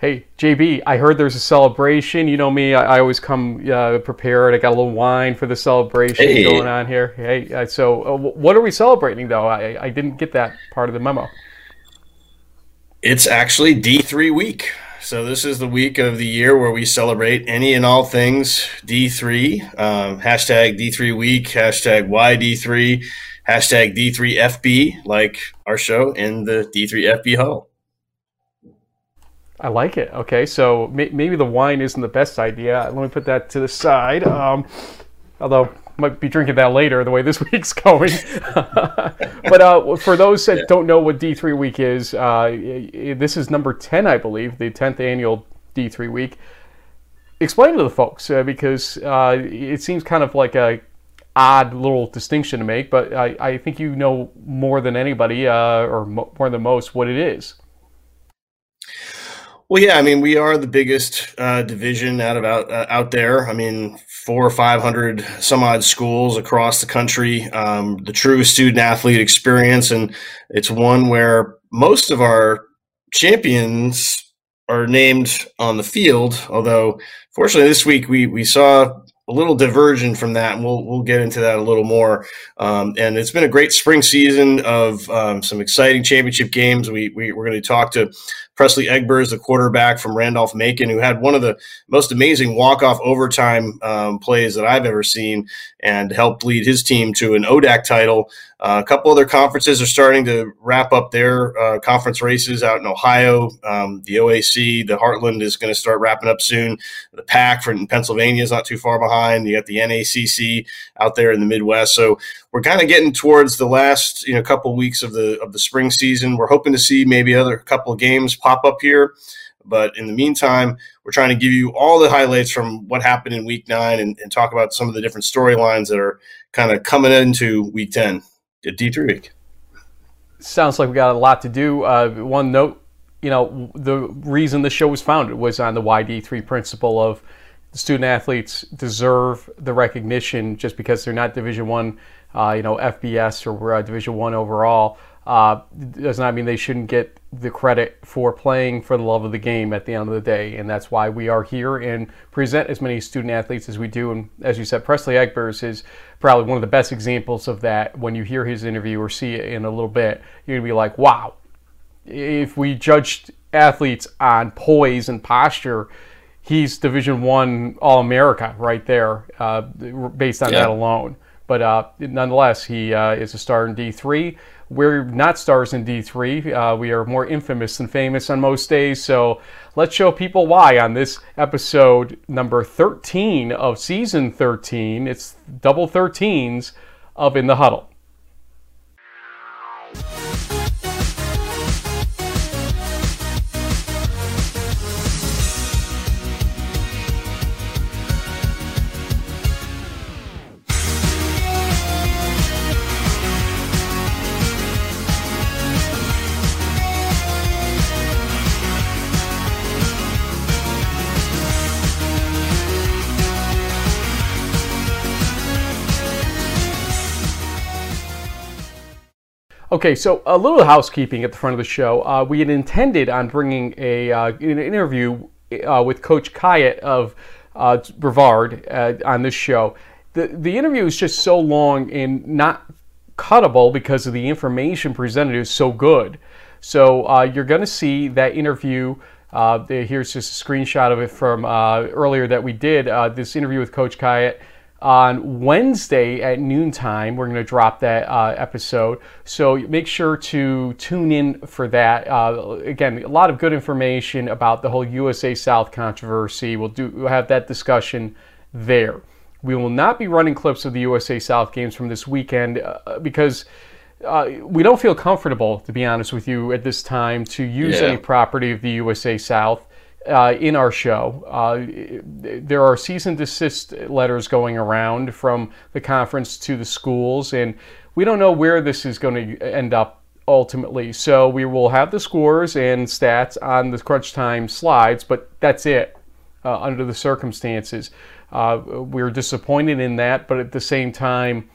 Hey, JB, I heard there's a celebration. You know me, I, I always come uh, prepared. I got a little wine for the celebration Hey. going on here. Hey, uh, so uh, wh- what are we celebrating, though? I, I didn't get that part of the memo. It's actually D3 week. So this is the week of the year where we celebrate any and all things D3. Um, hashtag D3 week, hashtag YD3, hashtag D3FB, like our show in the D3FB huddle. I like it. Okay, so may, maybe the wine isn't the best idea. Let me put that to the side. Um, although might be drinking that later, the way this week's going. but uh, for those that don't know what D3 week is, uh, this is number ten, I believe, the tenth annual D3 week. Explain to the folks uh, because uh, it seems kind of like a odd little distinction to make, but I, I think you know more than anybody, uh, or mo- more than most, what it is. Well, yeah, I mean, we are the biggest uh, division out of out, uh, out there. I mean, four or five hundred some odd schools across the country. Um, the true student athlete experience, and it's one where most of our champions are named on the field. Although, fortunately, this week we we saw a little diversion from that, and we'll we'll get into that a little more. Um, and it's been a great spring season of um, some exciting championship games. We, we we're going to talk to Presley Egbers, the quarterback from Randolph Macon, who had one of the most amazing walk-off overtime um, plays that I've ever seen, and helped lead his team to an ODAC title. Uh, a couple other conferences are starting to wrap up their uh, conference races out in Ohio. Um, the OAC, the Heartland, is going to start wrapping up soon. The PAC from Pennsylvania is not too far behind. You got the NACC out there in the Midwest. So we're kind of getting towards the last you know couple weeks of the of the spring season. We're hoping to see maybe other couple of games pop up here. But in the meantime, we're trying to give you all the highlights from what happened in week nine and, and talk about some of the different storylines that are kind of coming into week 10 at D3 week. sounds like we got a lot to do. Uh, one note, you know, the reason the show was founded was on the YD3 principle of student athletes deserve the recognition just because they're not Division One, uh, you know, FBS or uh, Division One overall. Uh, does not mean they shouldn't get the credit for playing for the love of the game at the end of the day, and that's why we are here and present as many student athletes as we do. And as you said, Presley Egbers is probably one of the best examples of that. When you hear his interview or see it in a little bit, you're gonna be like, "Wow!" If we judged athletes on poise and posture, he's Division One All America right there, uh, based on Yeah. that alone. But uh, nonetheless, he uh, is a star in D3. We're not stars in D3. Uh, we are more infamous than famous on most days. So let's show people why on this episode number 13 of season 13. It's double 13s of In the Huddle. Okay, so a little housekeeping at the front of the show. Uh, we had intended on bringing a uh, an interview uh, with Coach Khayat of uh, Brevard uh, on this show. The the interview is just so long and not cuttable because of the information presented is so good. So uh, you're going to see that interview. Here's just a screenshot of it from earlier that we did. This interview with Coach Khayat on Wednesday at noontime. We're going to drop that uh, episode. So make sure to tune in for that. Uh, again, a lot of good information about the whole USA South controversy. We'll do we'll have that discussion there. We will not be running clips of the USA South games from this weekend uh, because uh, we don't feel comfortable, to be honest with you, at this time to use Yeah. any property of the USA South uh, in our show. Uh, there are cease and desist letters going around from the conference to the schools, and we don't know where this is going to end up ultimately. So we will have the scores and stats on the crunch time slides, but that's it uh, under the circumstances. Uh, we're disappointed in that, but at the same time,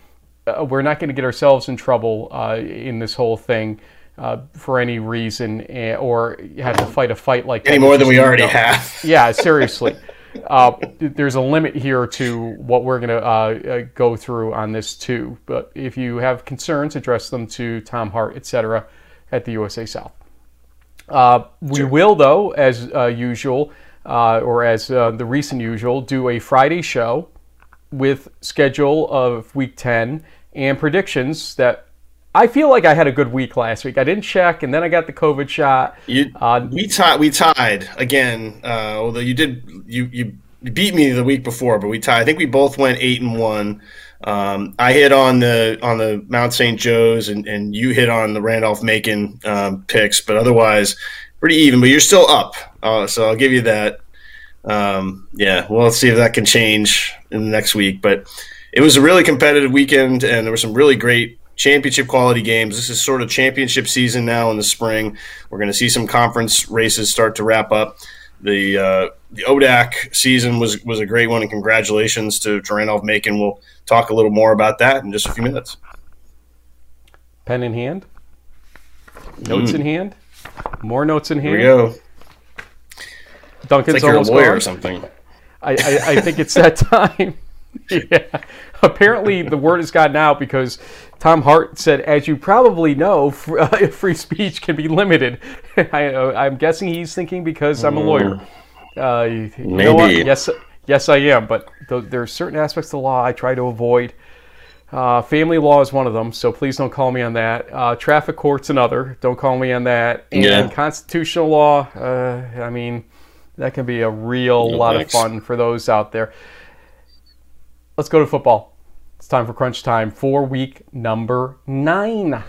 uh, we're not going to get ourselves in trouble uh, in this whole thing. Uh, for any reason eh, or have to fight a fight like any more than we already have. yeah, seriously. Uh, there's a limit here to what we're going to uh, uh, go through on this too. But if you have concerns, address them to Tom Hart, etc., at the USA South. Uh, we will, though, as uh, usual, uh, or as uh, the recent usual, do a Friday show with schedule of Week 10 and predictions that I feel like I had a good week last week. I didn't check, and then I got the COVID shot. You, Uh, we tied. We tied again. Uh, although you did, you you beat me the week before, but we tied. I think we both went eight and one. Um, I hit on the on the Mount St. Joe's, and, and you hit on the Randolph Macon um, picks, but otherwise pretty even. But you're still up, uh, so I'll give you that. Um, yeah, well, let's see if that can change in the next week. But it was a really competitive weekend, and there were some really great championship quality games. This is sort of championship season now in the spring. We're going to see some conference races start to wrap up. The uh, the ODAC season was was a great one, and congratulations to, Randolph Macon. We'll talk a little more about that in just a few minutes. pen in hand, notes in hand, more notes in Mm. Here we hand. go. Duncan's It's like almost lawyer gone. or something. I, I, I think it's that time. yeah. Apparently, the word has gotten out because Tom Hart said, as you probably know, uh, free speech can be limited. I, uh, I'm guessing he's thinking because I'm a lawyer. Uh, you know? Maybe. Yes, yes, I am. But th- there are certain aspects of the law I try to avoid. Uh, family law is one of them, so please don't call me on that. Uh, traffic court's another. Don't call me on that. And Yeah. constitutional law, uh, I mean, that can be a real No lot thanks. of fun for those out there. Let's go to football. It's time for crunch time for week number nine.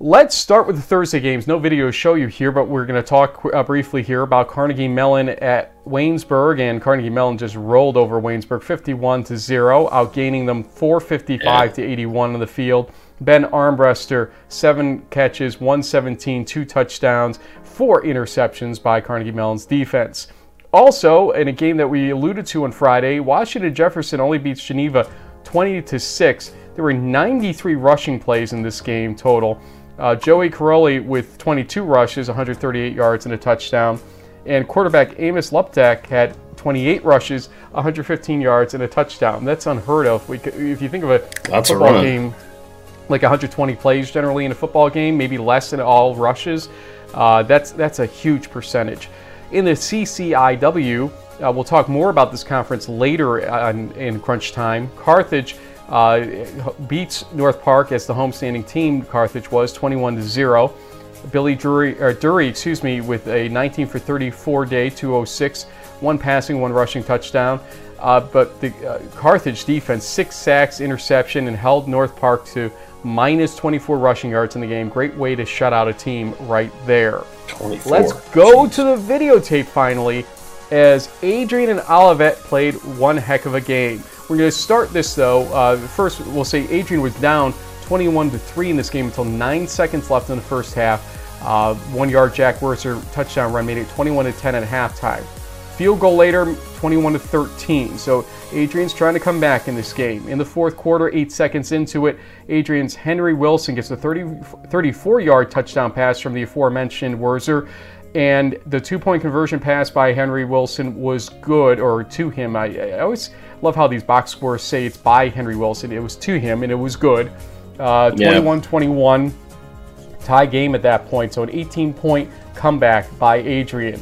Let's start with the Thursday games. No video to show you here, but we're going to talk uh, briefly here about Carnegie Mellon at Waynesburg, and Carnegie Mellon just rolled over Waynesburg 51 to zero, outgaining them 455 to 81 on the field. Ben Armbruster, seven catches, 117, two touchdowns, four interceptions by Carnegie Mellon's defense. Also, in a game that we alluded to on Friday, Washington Jefferson only beats Geneva 20 to 6. There were 93 rushing plays in this game total. Uh, Joey Caroli with 22 rushes, 138 yards, and a touchdown. And quarterback Amos Luptak had 28 rushes, 115 yards, and a touchdown. That's unheard of. We if you think of a That's football run. game, like 120 plays generally in a football game, maybe less than all rushes. Uh, that's that's a huge percentage. In the CCIW, uh, we'll talk more about this conference later on, in crunch time. Carthage uh, beats North Park as the homestanding team. Carthage was 21 to zero. Billy Drury, or Dury, excuse me, with a 19 for 34 day, 206, one passing, one rushing touchdown. Uh, but the uh, Carthage defense, six sacks, interception, and held North Park to minus 24 rushing yards in the game. Great way to shut out a team right there. 24. Let's go to the videotape finally as Adrian and Olivet played one heck of a game. We're going to start this though. Uh, first, we'll say Adrian was down 21 to 3 in this game until 9 seconds left in the first half. Uh, one yard Jack Wertzer touchdown run made it 21 to 10 at halftime. Field goal later, 21 to 13. So Adrian's trying to come back in this game. In the fourth quarter, eight seconds into it, Adrian's Henry Wilson gets a 30, 34 yard touchdown pass from the aforementioned Werzer. And the two point conversion pass by Henry Wilson was good, or to him. I, I always love how these box scores say it's by Henry Wilson. It was to him, and it was good. Uh, Yeah. 21 21 tie game at that point. So an 18 point comeback by Adrian.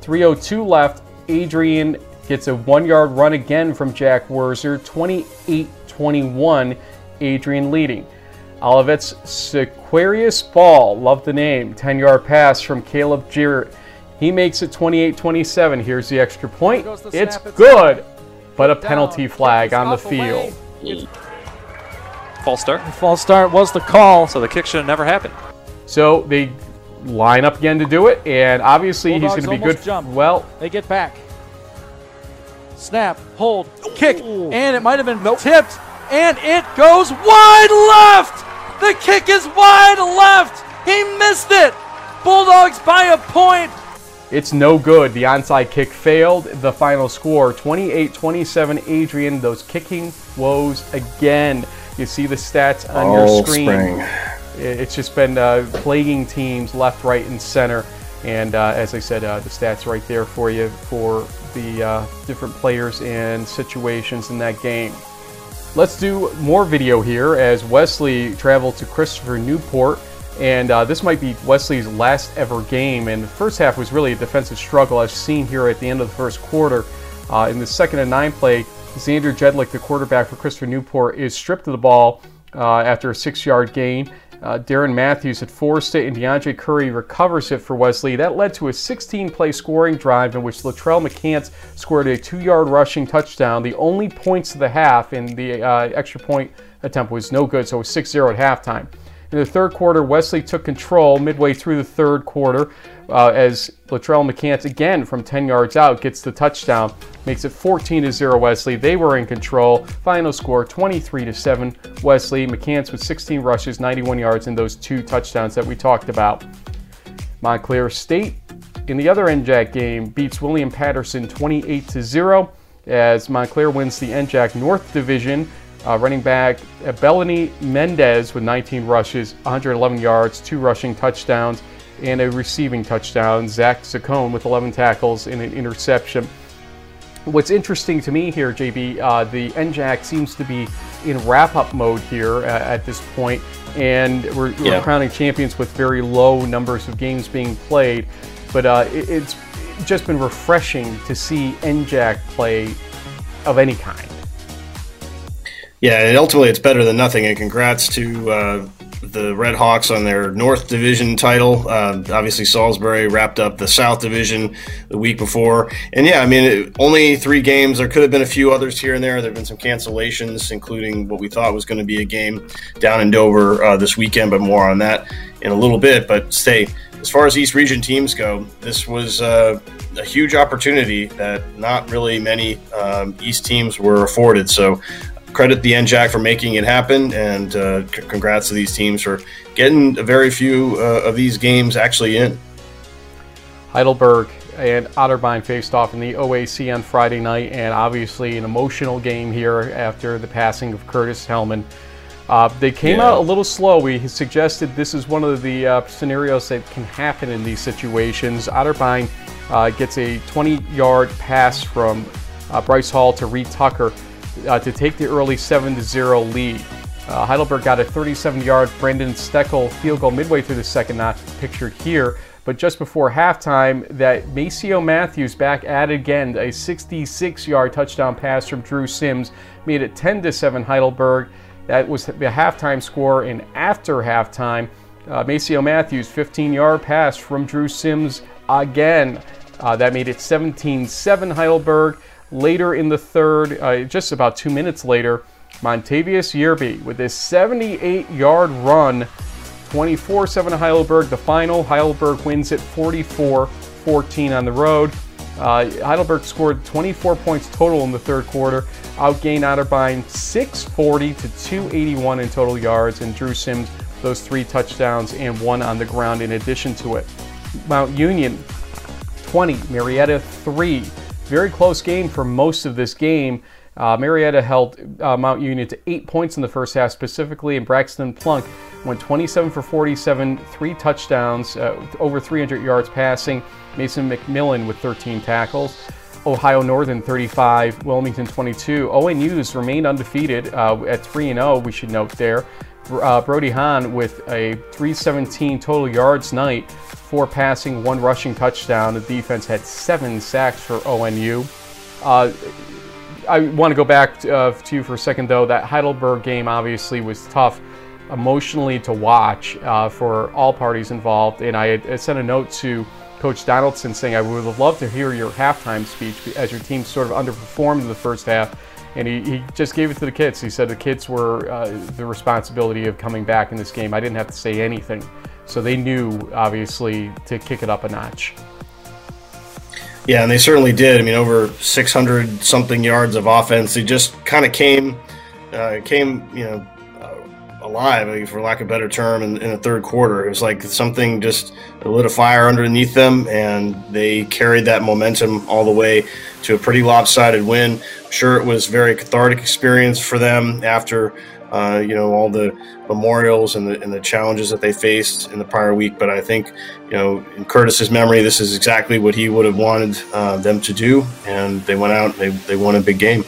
302 left. Adrian gets a one yard run again from Jack Werzer. 28 21. Adrian leading. Olivet's Sequarius Ball, love the name, 10 yard pass from Caleb Jarrett. He makes it 28 27. Here's the extra point. the It's snap, it's good, but a penalty kick flag on the field. False start. False start was the call. So the kick should have never happened. So they line up again to do it, and obviously he's going to be good. jumped. Well, They get back. Snap, hold, kick, and it might have been tipped, and it goes wide left. The kick is wide left. He missed it. Bulldogs by a point. It's no good. The onside kick failed. The final score 28 27 Adrian. Those kicking woes again. You see the stats on All your screen. spring. It's just been uh, plaguing teams left, right, and center. And uh, as I said, uh, the stats right there for you for the different players and situations in that game. Let's do more video here as Wesley traveled to Christopher Newport. And uh, this might be Wesley's last ever game. And the first half was really a defensive struggle, as seen here at the end of the first quarter. Uh, in the second and nine play, Xander Jedlick, the quarterback for Christopher Newport, is stripped of the ball uh, after a six yard gain. Uh, Darren Matthews had forced it, and DeAndre Curry recovers it for Wesley. That led to a 16 play scoring drive in which Latrell McCants scored a two yard rushing touchdown. The only points of the half in the uh, extra point attempt was no good, so it was 6 0 at halftime. In the third quarter, Wesley took control midway through the third quarter uh, as Latrell McCants, again from 10 yards out, gets the touchdown, makes it 14 to 0 Wesley. They were in control. Final score 23 to 7 Wesley. McCants with 16 rushes, 91 yards, and those two touchdowns that we talked about. Montclair State in the other NJAC game beats William Paterson 28 to 0 as Montclair wins the NJAC North Division. Uh, running back uh, Bellany Mendez with 19 rushes, 111 yards, two rushing touchdowns, and a receiving touchdown. Zach Saccone with 11 tackles and an interception. What's interesting to me here, JB, uh, the NJAC seems to be in wrap-up mode here uh, at this point, and we're, we're crowning champions with very low numbers of games being played. But uh, it, it's just been refreshing to see NJAC play of any kind. Yeah, and ultimately it's better than nothing. And congrats to uh, the Red Hawks on their North Division title. Uh, obviously, Salisbury wrapped up the South Division the week before. And yeah, I mean, it, only three games. There could have been a few others here and there. There have been some cancellations, including what we thought was going to be a game down in Dover uh, this weekend, but more on that in a little bit. But stay. As far as East Region teams go, this was uh, a huge opportunity that not really many um, East teams were afforded. So credit the NJAC for making it happen, and uh, c- congrats to these teams for getting a very few uh, of these games actually in. Heidelberg and Otterbein faced off in the OAC on Friday night, and obviously an emotional game here after the passing of Curtis Hellman. Uh, they came Yeah. out a little slow. We suggested this is one of the uh, scenarios that can happen in these situations. Otterbein uh, gets a 20 yard pass from uh, Bryce Hall to Reed Tucker uh, to take the early 7 0 lead. Uh, Heidelberg got a 37 yard Brendan Steckel field goal midway through the second, not pictured here. But just before halftime, that Maceo Matthews back at again, a 66 yard touchdown pass from Drew Sims made it 10 7 Heidelberg. That was the halftime score. And after halftime, uh, Maceo Matthews, 15 yard pass from Drew Sims again. Uh, that made it 17 7 Heidelberg. Later in the third, uh, just about two minutes later, Montavious Yearby with his 78 yard run, 24 7 Heidelberg. The final, Heidelberg wins it 44 14 on the road. Uh, Heidelberg scored 24 points total in the third quarter, outgained Otterbein 640 to 281 in total yards, and Drew Sims those three touchdowns and one on the ground in addition to it. Mount Union 20, Marietta 3. Very close game for most of this game. Uh, Marietta held uh, Mount Union to eight points in the first half specifically, and Braxton Plunk went 27 for 47, three touchdowns, uh, over 300 yards passing. Mason McMillan with 13 tackles. Ohio Northern 35, Wilmington 22. ONU's remained undefeated uh, at 3 0, we should note there. Uh, Brody Hahn with a 317 total yards night, four passing, one rushing touchdown. The defense had seven sacks for ONU. Uh, I want to go back to, uh, to you for a second, though. That Heidelberg game obviously was tough emotionally to watch uh, for all parties involved. And I, had, sent a note to Coach Donaldson saying I would have loved to hear your halftime speech as your team sort of underperformed in the first half. And he, he just gave it to the kids. He said the kids were uh, the responsibility of coming back in this game. I didn't have to say anything. So they knew, obviously, to kick it up a notch. Yeah, and they certainly did. I mean, over 600 something yards of offense. They just kind of came, uh, came, you know, alive, for lack of a better term, in, in, the third quarter. It was like something just lit a fire underneath them, and they carried that momentum all the way to a pretty lopsided win. I'm sure, it was a very cathartic experience for them after. Uh, you know all the memorials and the, and the challenges that they faced in the prior week, but I think you know in Curtis's memory, this is exactly what he would have wanted uh, them to do, and they went out they, they won a big game.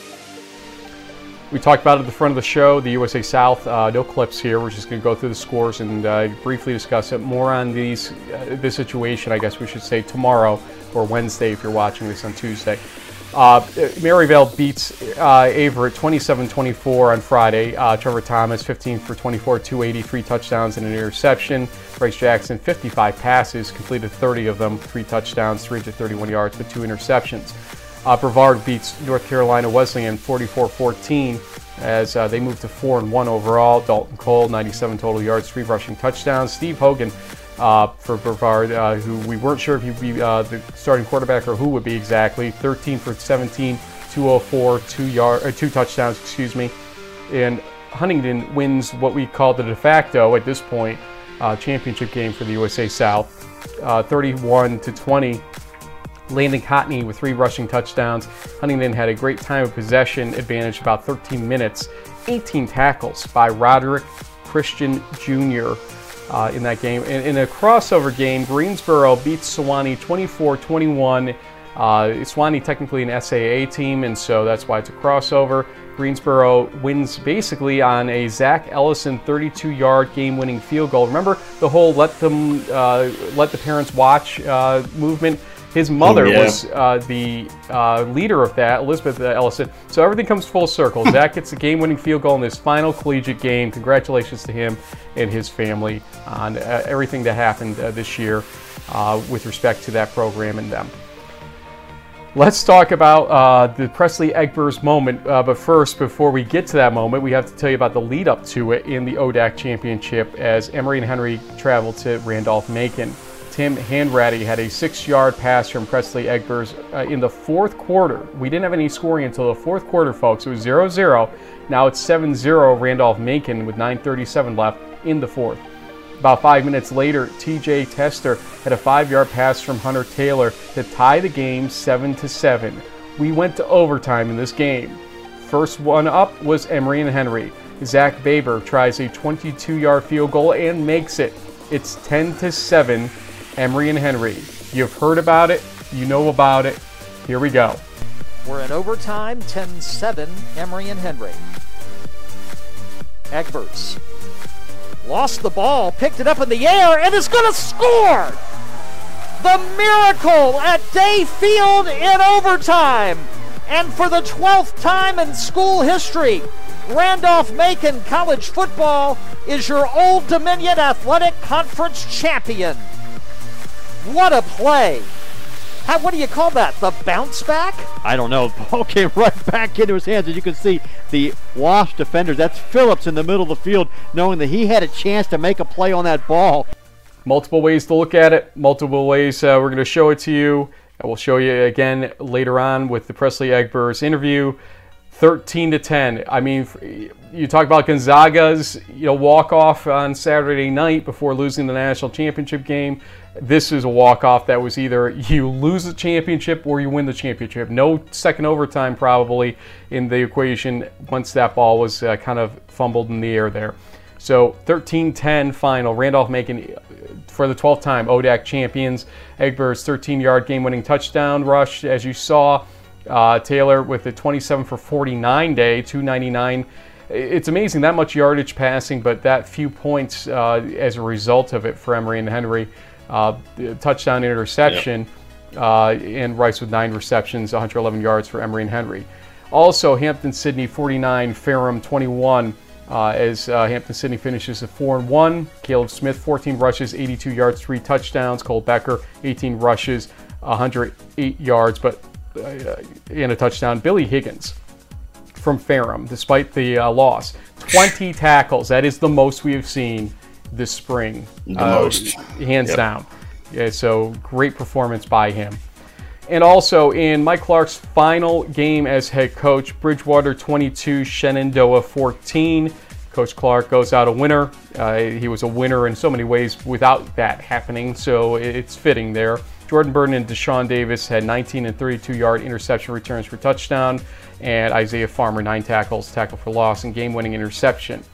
We talked about it at the front of the show, the USA South. Uh, no clips here. We're just going to go through the scores and uh, briefly discuss it. More on these, uh, this situation, I guess we should say tomorrow or Wednesday if you're watching this on Tuesday. Uh, Maryville beats uh, Averett 27-24 on Friday. Uh, Trevor Thomas 15 for 24, 283 touchdowns and an interception. Bryce Jackson 55 passes, completed 30 of them, three touchdowns, 331 yards, but two interceptions. Uh, Brevard beats North Carolina Wesleyan 44-14 as uh, they move to 4 and 1 overall. Dalton Cole 97 total yards, three rushing touchdowns. Steve Hogan uh, for Brevard, uh, who we weren't sure if he'd be uh, the starting quarterback or who would be exactly. 13 for 17, 204, two yard, uh, two touchdowns, excuse me. And Huntingdon wins what we call the de facto at this point championship game for the USA South, 31 to 20 Landon Cotney with three rushing touchdowns. Huntingdon had a great time of possession advantage, about 13 minutes. 18 tackles by Roderick Christian Jr. Uh, in that game. In, in, a crossover game, Greensboro beats Sewanee 24 21. Uh, Sewanee technically an SAA team, and so that's why it's a crossover. Greensboro wins basically on a Zach Ellison 32-yard game-winning field goal. Remember the whole "let them uh, let the parents watch" uh, movement. His mother yeah. was uh, the uh, leader of that, Elizabeth Ellison. So everything comes full circle. Zach gets the game winning field goal in his final collegiate game. Congratulations to him and his family on uh, everything that happened uh, this year uh, with respect to that program and them. Let's talk about uh, the Presley Egbers moment. but first, before we get to that moment, we have to tell you about the lead up to it in the ODAC Championship as Emory and Henry traveled to Randolph Macon. Tim Handratty had a six yard pass from Presley Egbers uh, in the fourth quarter. We didn't have any scoring until the fourth quarter, folks. It was 0 0. Now it's 7 0 Randolph Macon with 9.37 left in the fourth. About five minutes later, TJ Tester had a five yard pass from Hunter Taylor to tie the game 7 7. We went to overtime in this game. First one up was Emory and Henry. Zach Baber tries a 22 yard field goal and makes it. It's 10 7 Emory and Henry. You've heard about it, you know about it. Here we go. We're in overtime, 10 7, Emory and Henry. Egbers lost the ball, picked it up in the air, and is going to score! The miracle at Day Field in overtime! And for the 12th time in school history, Randolph Macon College football is your Old Dominion Athletic Conference champion. What a play! How, what do you call that? The bounce back? I don't know. The ball came right back into his hands. As you can see, the Wasp defenders, that's Phillips in the middle of the field, knowing that he had a chance to make a play on that ball. Multiple ways to look at it, multiple ways uh, we're going to show it to you. And we'll show you again later on with the Presley Egbers interview. 13 to 10. I mean, you talk about Gonzaga's you know walk off on Saturday night before losing the national championship game. This is a walk off that was either you lose the championship or you win the championship. No second overtime probably in the equation once that ball was uh, kind of fumbled in the air there. So 13-10 final. Randolph Macon for the 12th time ODAC champions. Egbers 13-yard game-winning touchdown rush, as you saw. Uh, Taylor with a 27 for 49 day, 299. It's amazing that much yardage passing, but that few points uh, as a result of it for Emory and Henry. Uh, touchdown interception, yep. Uh, and Rice with nine receptions, 111 yards for Emory and Henry. Also, Hampden-Sydney 49, Ferrum 21. Uh, as uh, Hampden-Sydney finishes at 4 and 1. Caleb Smith, 14 rushes, 82 yards, 3 touchdowns. Cole Becker, 18 rushes, 108 yards, but in a touchdown. Billy Higgins from Ferrum, despite the uh, loss, 20 tackles. That is the most we have seen this spring. The uh, most. Hands yep. down. Yeah, so great performance by him. And also in Mike Clark's final game as head coach, Bridgewater 22, Shenandoah 14. Coach Clark goes out a winner. Uh, he was a winner in so many ways without that happening, so it's fitting there. Jordan Burton and Deshaun Davis had 19 and 32 yard interception returns for touchdown, and Isaiah Farmer, nine tackles, tackle for loss, and game winning interception.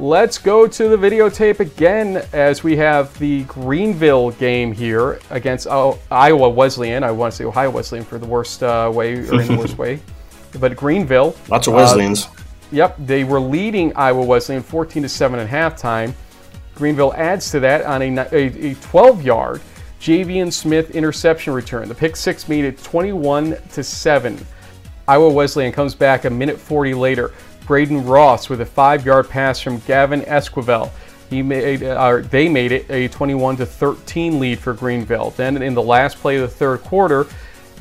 Let's go to the videotape again as we have the Greenville game here against Iowa Wesleyan. I want to say Ohio Wesleyan for the worst uh, way or in the worst way, but Greenville. Lots of Wesleyans. Uh, Yep, they were leading Iowa Wesleyan 14 to 7 at halftime. Greenville adds to that on a, a 12 yard Javian Smith interception return. The pick six made it 21 to 7. Iowa Wesleyan comes back a minute 40 later. Braden Ross with a five yard pass from Gavin Esquivel. He made, uh, they made it a 21 to 13 lead for Greenville. Then in the last play of the third quarter,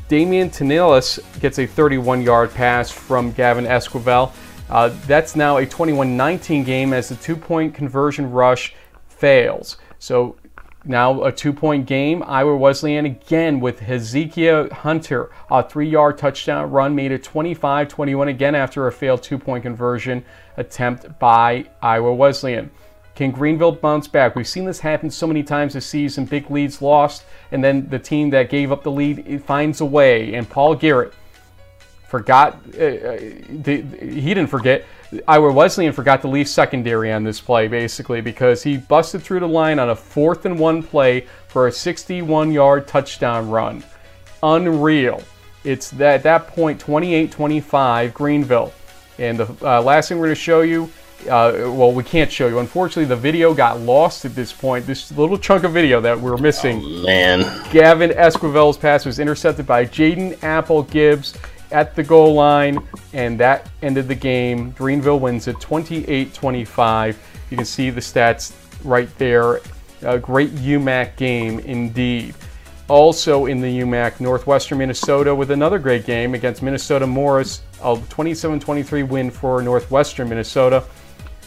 Damian Tanilis gets a 31 yard pass from Gavin Esquivel. Uh, that's now a 21-19 game as the two-point conversion rush fails. So now a two-point game. Iowa Wesleyan again with Hezekiah Hunter, a three-yard touchdown run made it 25-21 again after a failed two-point conversion attempt by Iowa Wesleyan. Can Greenville bounce back? We've seen this happen so many times this season. Big leads lost, and then the team that gave up the lead finds a way. And Paul Garrett forgot, uh, uh, the, he didn't forget. Iowa Wesleyan forgot to leave secondary on this play, basically, because he busted through the line on a fourth and one play for a 61 yard touchdown run. Unreal. It's that, at that point 28 25 Greenville. And the uh, last thing we're going to show you uh, well, we can't show you. Unfortunately, the video got lost at this point. This little chunk of video that we're missing. Oh, man. Gavin Esquivel's pass was intercepted by Jaden Apple Gibbs at the goal line, and that ended the game. Greenville wins it 28 25. You can see the stats right there. A great UMAC game indeed. Also in the UMAC, Northwestern Minnesota with another great game against Minnesota Morris, a 27 23 win for Northwestern Minnesota.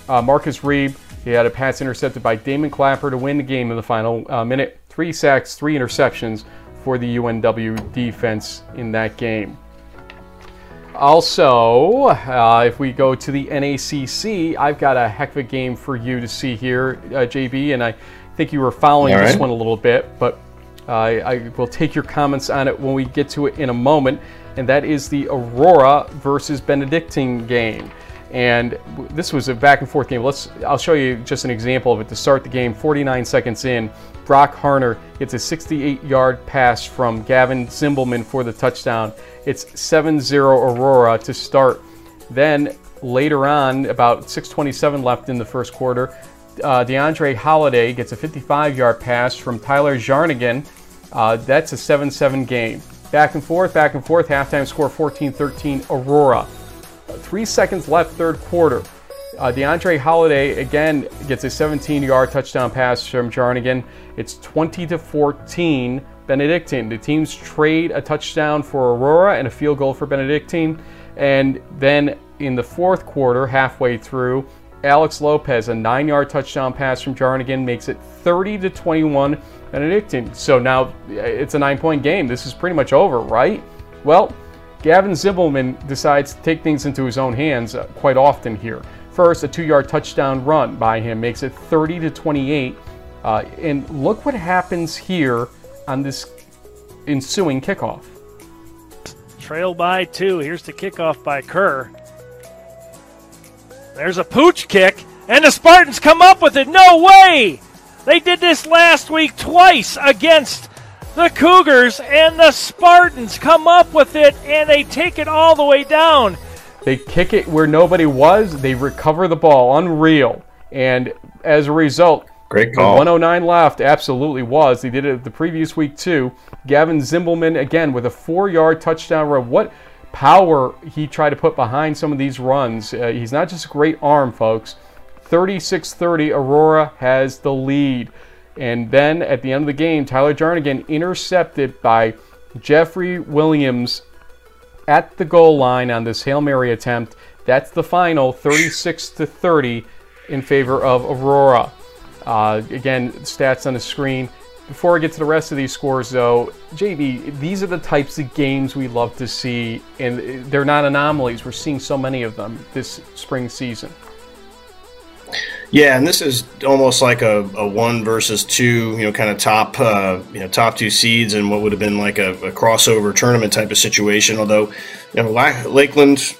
Uh, Marcus Reeb, he had a pass intercepted by Damon Clapper to win the game in the final uh, minute. Three sacks, three interceptions for the UNW defense in that game. Also, uh, if we go to the NACC, I've got a heck of a game for you to see here, uh, JB, and I think you were following right. this one a little bit, but uh, I will take your comments on it when we get to it in a moment, and that is the Aurora versus Benedictine game. And this was a back and forth game. Let's I'll show you just an example of it to start the game. 49 seconds in, Brock Harner gets a 68-yard pass from Gavin Zimbelman for the touchdown. It's 7-0 Aurora to start. Then later on, about 6:27 left in the first quarter, uh, DeAndre Holiday gets a 55-yard pass from Tyler Jarnigan. Uh, that's a 7-7 game. Back and forth, back and forth. Halftime score 14-13 Aurora. Three seconds left, third quarter. Uh, DeAndre Holiday again gets a 17-yard touchdown pass from Jarnigan. It's 20 to 14 Benedictine. The teams trade a touchdown for Aurora and a field goal for Benedictine. And then in the fourth quarter, halfway through, Alex Lopez, a nine-yard touchdown pass from Jarnigan, makes it 30 to 21 Benedictine. So now it's a nine-point game. This is pretty much over, right? Well, Gavin Zimbelman decides to take things into his own hands uh, quite often here. First, a two-yard touchdown run by him makes it 30 to 28. Uh, and look what happens here on this ensuing kickoff. Trail by two. Here's the kickoff by Kerr. There's a pooch kick, and the Spartans come up with it. No way! They did this last week twice against the Cougars, and the Spartans come up with it, and they take it all the way down. They kick it where nobody was. They recover the ball. Unreal. And as a result, Great call. 109 left. Absolutely was. He did it the previous week too. Gavin Zimbelman again with a four-yard touchdown run. What power he tried to put behind some of these runs. Uh, he's not just a great arm, folks. 36-30, Aurora has the lead. And then at the end of the game, Tyler Jarnigan intercepted by Jeffrey Williams at the goal line on this Hail Mary attempt. That's the final 36 to 30 in favor of Aurora. Uh, again, stats on the screen. Before I get to the rest of these scores, though, JB, these are the types of games we love to see, and they're not anomalies. We're seeing so many of them this spring season. Yeah, and this is almost like a, a one versus two, you know, kind of top, uh, you know, top two seeds, and what would have been like a, a crossover tournament type of situation. Although, you know, Lakeland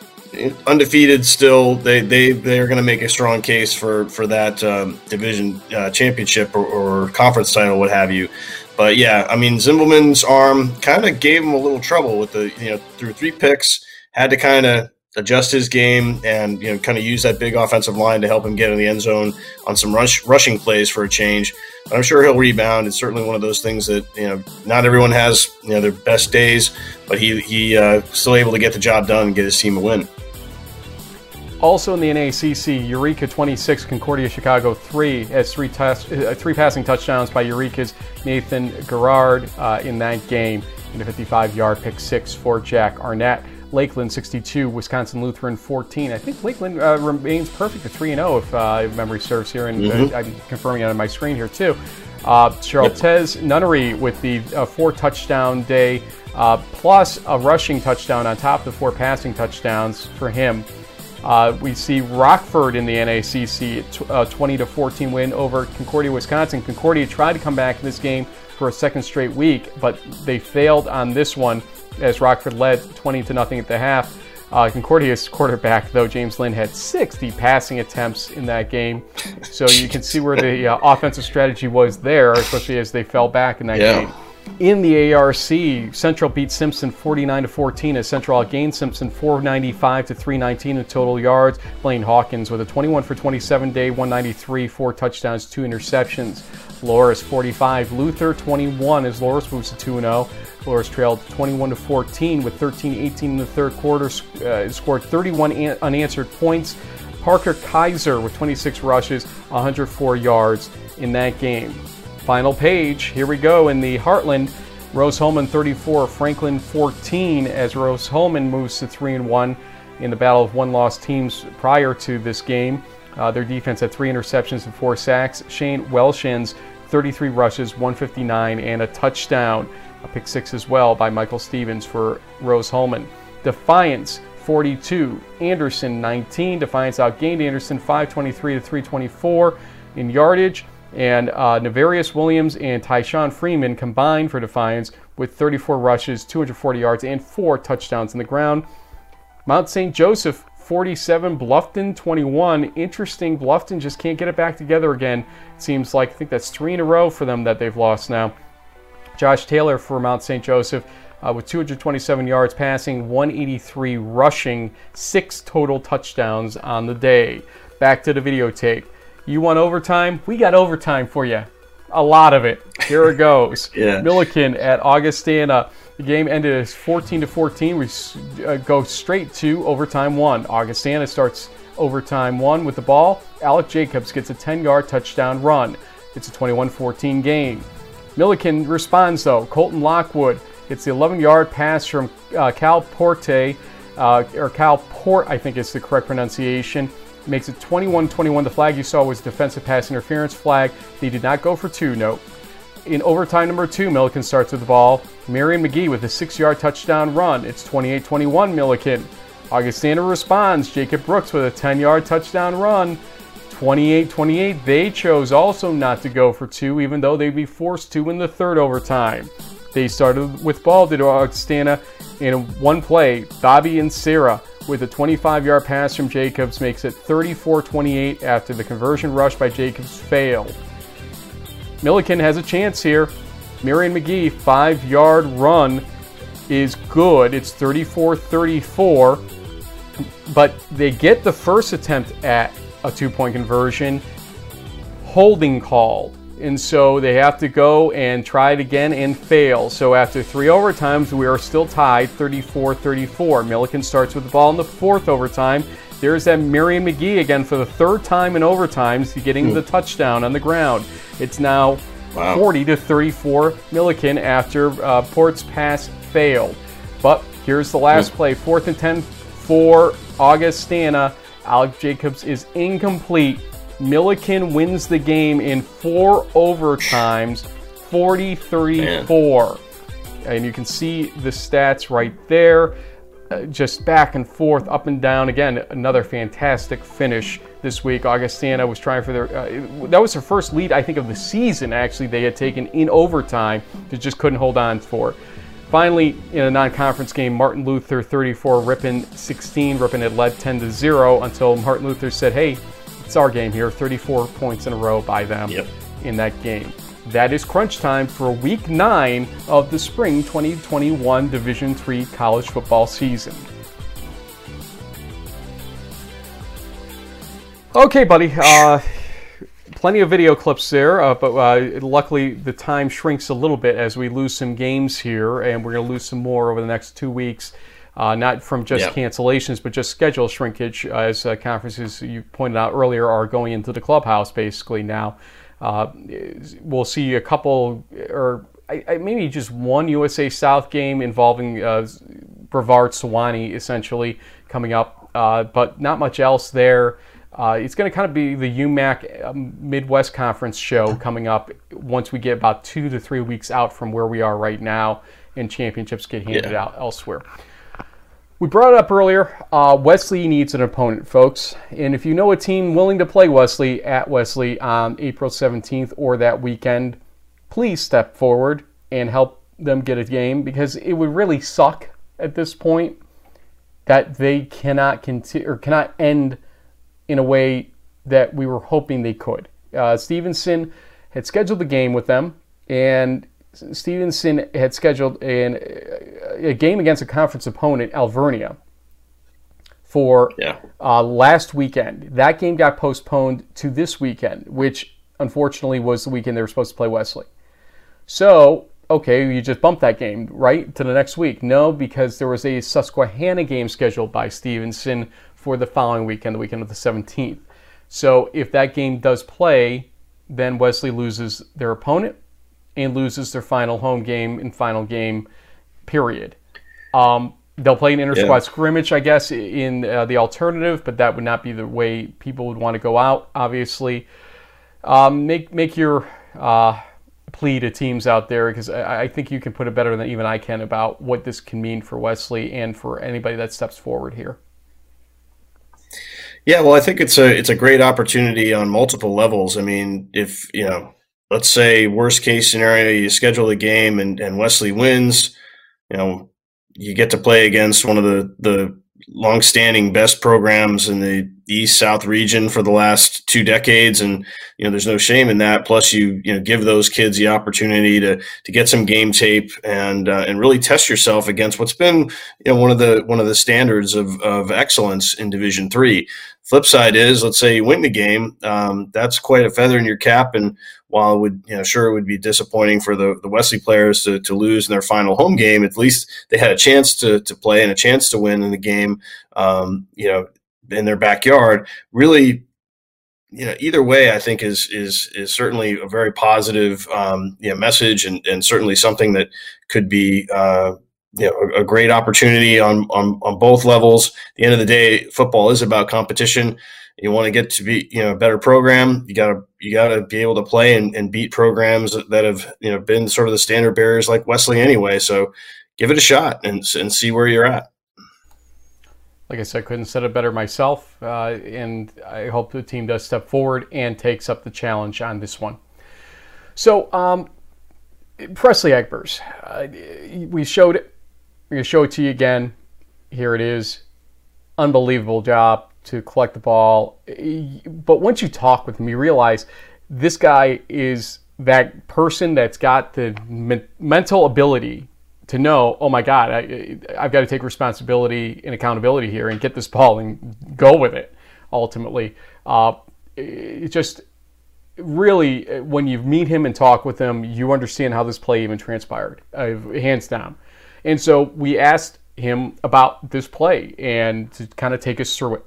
undefeated still, they they they are going to make a strong case for for that um, division uh, championship or, or conference title, what have you. But yeah, I mean, Zimbelman's arm kind of gave him a little trouble with the you know through three picks, had to kind of adjust his game and you know kind of use that big offensive line to help him get in the end zone on some rush, rushing plays for a change. But I'm sure he'll rebound. It's certainly one of those things that you know not everyone has you know their best days, but he he uh, still able to get the job done and get his team a win. Also in the NACC, Eureka 26, Concordia Chicago 3 as three, test, uh, three passing touchdowns by Eureka's Nathan Gerard uh, in that game in a 55 yard pick six for Jack Arnett. Lakeland 62, Wisconsin Lutheran 14. I think Lakeland uh, remains perfect at 3 0 if uh, memory serves here, and uh, mm-hmm. I'm confirming it on my screen here too. Uh, Charlotte's yep. Nunnery with the uh, four touchdown day, uh, plus a rushing touchdown on top of the four passing touchdowns for him. Uh, we see Rockford in the NACC, uh, 20 to 14 win over Concordia, Wisconsin. Concordia tried to come back in this game for a second straight week, but they failed on this one as Rockford led 20 to nothing at the half. Uh, Concordia's quarterback, though, James Lynn, had 60 passing attempts in that game. So you can see where the uh, offensive strategy was there, especially as they fell back in that yeah. game. In the ARC, Central beat Simpson 49 to 14 as Central outgained Simpson 495 to 319 in total yards. Blaine Hawkins with a 21 for 27 day, 193, four touchdowns, two interceptions. Loras 45, Luther 21 as Loras moves to 2 0. Loras trailed 21 to 14 with 13-18 in the third quarter. Uh, scored 31 an- unanswered points. Parker Kaiser with 26 rushes, 104 yards in that game. Final page. Here we go in the Heartland. Rose-Hulman 34, Franklin 14 as Rose-Hulman moves to 3 and 1 in the battle of one loss teams prior to this game. Uh, their defense had three interceptions and four sacks. Shane Welshins 33 rushes, 159 and a touchdown. A pick six as well by Michael Stevens for Rose-Hulman. Defiance 42, Anderson 19. Defiance outgained Anderson 523 to 324 in yardage. And uh, Navarius Williams and Tyshawn Freeman combined for Defiance with 34 rushes, 240 yards, and four touchdowns in the ground. Mount St. Joseph 47, Bluffton 21. Interesting, Bluffton just can't get it back together again. It seems like I think that's three in a row for them that they've lost now. Josh Taylor for Mount St. Joseph uh, with 227 yards passing, 183 rushing, six total touchdowns on the day. Back to the videotape. You want overtime? We got overtime for you. A lot of it. Here it goes. yeah. Millikin at Augustana. The game ended as 14 to 14. We uh, go straight to overtime one. Augustana starts overtime one with the ball. Alec Jacobs gets a 10 yard touchdown run. It's a 21 14 game. Millikin responds though. Colton Lockwood gets the 11 yard pass from uh, Cal Porte, uh, or Cal Port, I think is the correct pronunciation makes it 21-21. The flag you saw was defensive pass interference flag. They did not go for two. Note. In overtime number two, Millikin starts with the ball. Marion McGee with a six-yard touchdown run. It's 28-21 Millikin. Augustana responds. Jacob Brooks with a 10-yard touchdown run. 28-28. They chose also not to go for two, even though they'd be forced to in the third overtime. They started with ball to Augustana in one play. Bobby and Sarah with a 25 yard pass from Jacobs makes it 34 28 after the conversion rush by Jacobs failed. Millikin has a chance here. Marion McGee, five yard run is good. It's 34 34, but they get the first attempt at a two point conversion. Holding called and so they have to go and try it again and fail. So after three overtimes, we are still tied 34 34. Millikin starts with the ball in the fourth overtime. There's that Marion McGee again for the third time in overtimes, getting the touchdown on the ground. It's now wow. 40 to 34 Millikin after uh, Port's pass failed. But here's the last play fourth and 10 for Augustana. Alec Jacobs is incomplete Millikin wins the game in four overtimes, 43 4. And you can see the stats right there. uh, just back and forth, up and down. Again, another fantastic finish this week. Augustana was trying for their, uh, that was their first lead, I think, of the season, actually, they had taken in overtime, they just couldn't hold on for. Finally, in a non-conference game, Martin Luther 34, Ripon 16. Ripon had led 10 to 0 until Martin Luther said, hey, it's our game here. 34 points in a row by them Yep. in that game. That is crunch time for week nine of the spring 2021 Division III college football season. Okay, buddy. Uh, plenty of video clips there, uh, but uh, luckily the time shrinks a little bit as we lose some games here, and we're going to lose some more over the next two weeks. Uh, not from just Yeah. cancellations, but just schedule shrinkage, as uh, conferences you pointed out earlier are going into the clubhouse basically now. Uh, we'll see a couple, or I, I, maybe just one USA South game involving uh, Brevard Sewanee essentially coming up, uh, but not much else there. Uh, it's going to kind of be the UMAC um, Midwest Conference show coming up once we get about two to three weeks out from where we are right now, and championships get handed Yeah. out elsewhere. We brought it up earlier. Uh, Wesley needs an opponent, folks. And if you know a team willing to play Wesley at Wesley on April 17th or that weekend, please step forward and help them get a game because it would really suck at this point that they cannot continue or cannot end in a way that we were hoping they could. Uh, Stevenson had scheduled the game with them, and Stevenson had scheduled an, a game against a conference opponent, Alvernia, for Yeah. uh, last weekend. That game got postponed to this weekend, which unfortunately was the weekend they were supposed to play Wesley. So, okay, you just bumped that game, right, to the next week. No, because there was a Susquehanna game scheduled by Stevenson for the following weekend, the weekend of the 17th. So, if that game does play, then Wesley loses their opponent and loses their final home game and final game, period. Um, they'll play an inter squad Yeah. scrimmage, I guess, in uh, the alternative, but that would not be the way people would want to go out, obviously. Um, make make your uh, plea to teams out there because I, I think you can put it better than even I can about what this can mean for Wesley and for anybody that steps forward here. Yeah, well, I think it's a it's a great opportunity on multiple levels. I mean, if you know, let's say worst case scenario, you schedule the game and, and Wesley wins, you know, you get to play against one of the the longstanding best programs in the East South region for the last two decades, and you know, there's no shame in that. Plus, you you know, give those kids the opportunity to to get some game tape and uh, and really test yourself against what's been you know one of the one of the standards of of excellence in Division Three. Flip side is, let's say you win the game, um, that's quite a feather in your cap. And while it would, you know, sure it would be disappointing for the, the Wesley players to, to lose in their final home game, at least they had a chance to, to play and a chance to win in the game, um, you know, in their backyard. Really, you know, either way, I think is is is certainly a very positive, um, you know, message and, and certainly something that could be. Uh, you know, a, a great opportunity on, on on both levels. At the end of the day, football is about competition. You want to get to be, you know, a better program. You gotta you gotta be able to play and, and beat programs that have, you know, been sort of the standard bearers like Wesley anyway. So give it a shot and and see where you're at. Like I said, I couldn't set it better myself, uh, and I hope the team does step forward and takes up the challenge on this one. So, um, Presley Egbers, uh, we showed. We're going to show it to you again. Here it is. Unbelievable job to collect the ball. But once you talk with him, you realize this guy is that person that's got the men- mental ability to know, oh my God, I, I've got to take responsibility and accountability here and get this ball and go with it. Ultimately, uh, just really when you meet him and talk with him, you understand how this play even transpired, uh, hands down. And so we asked him about this play and to kind of take us through it.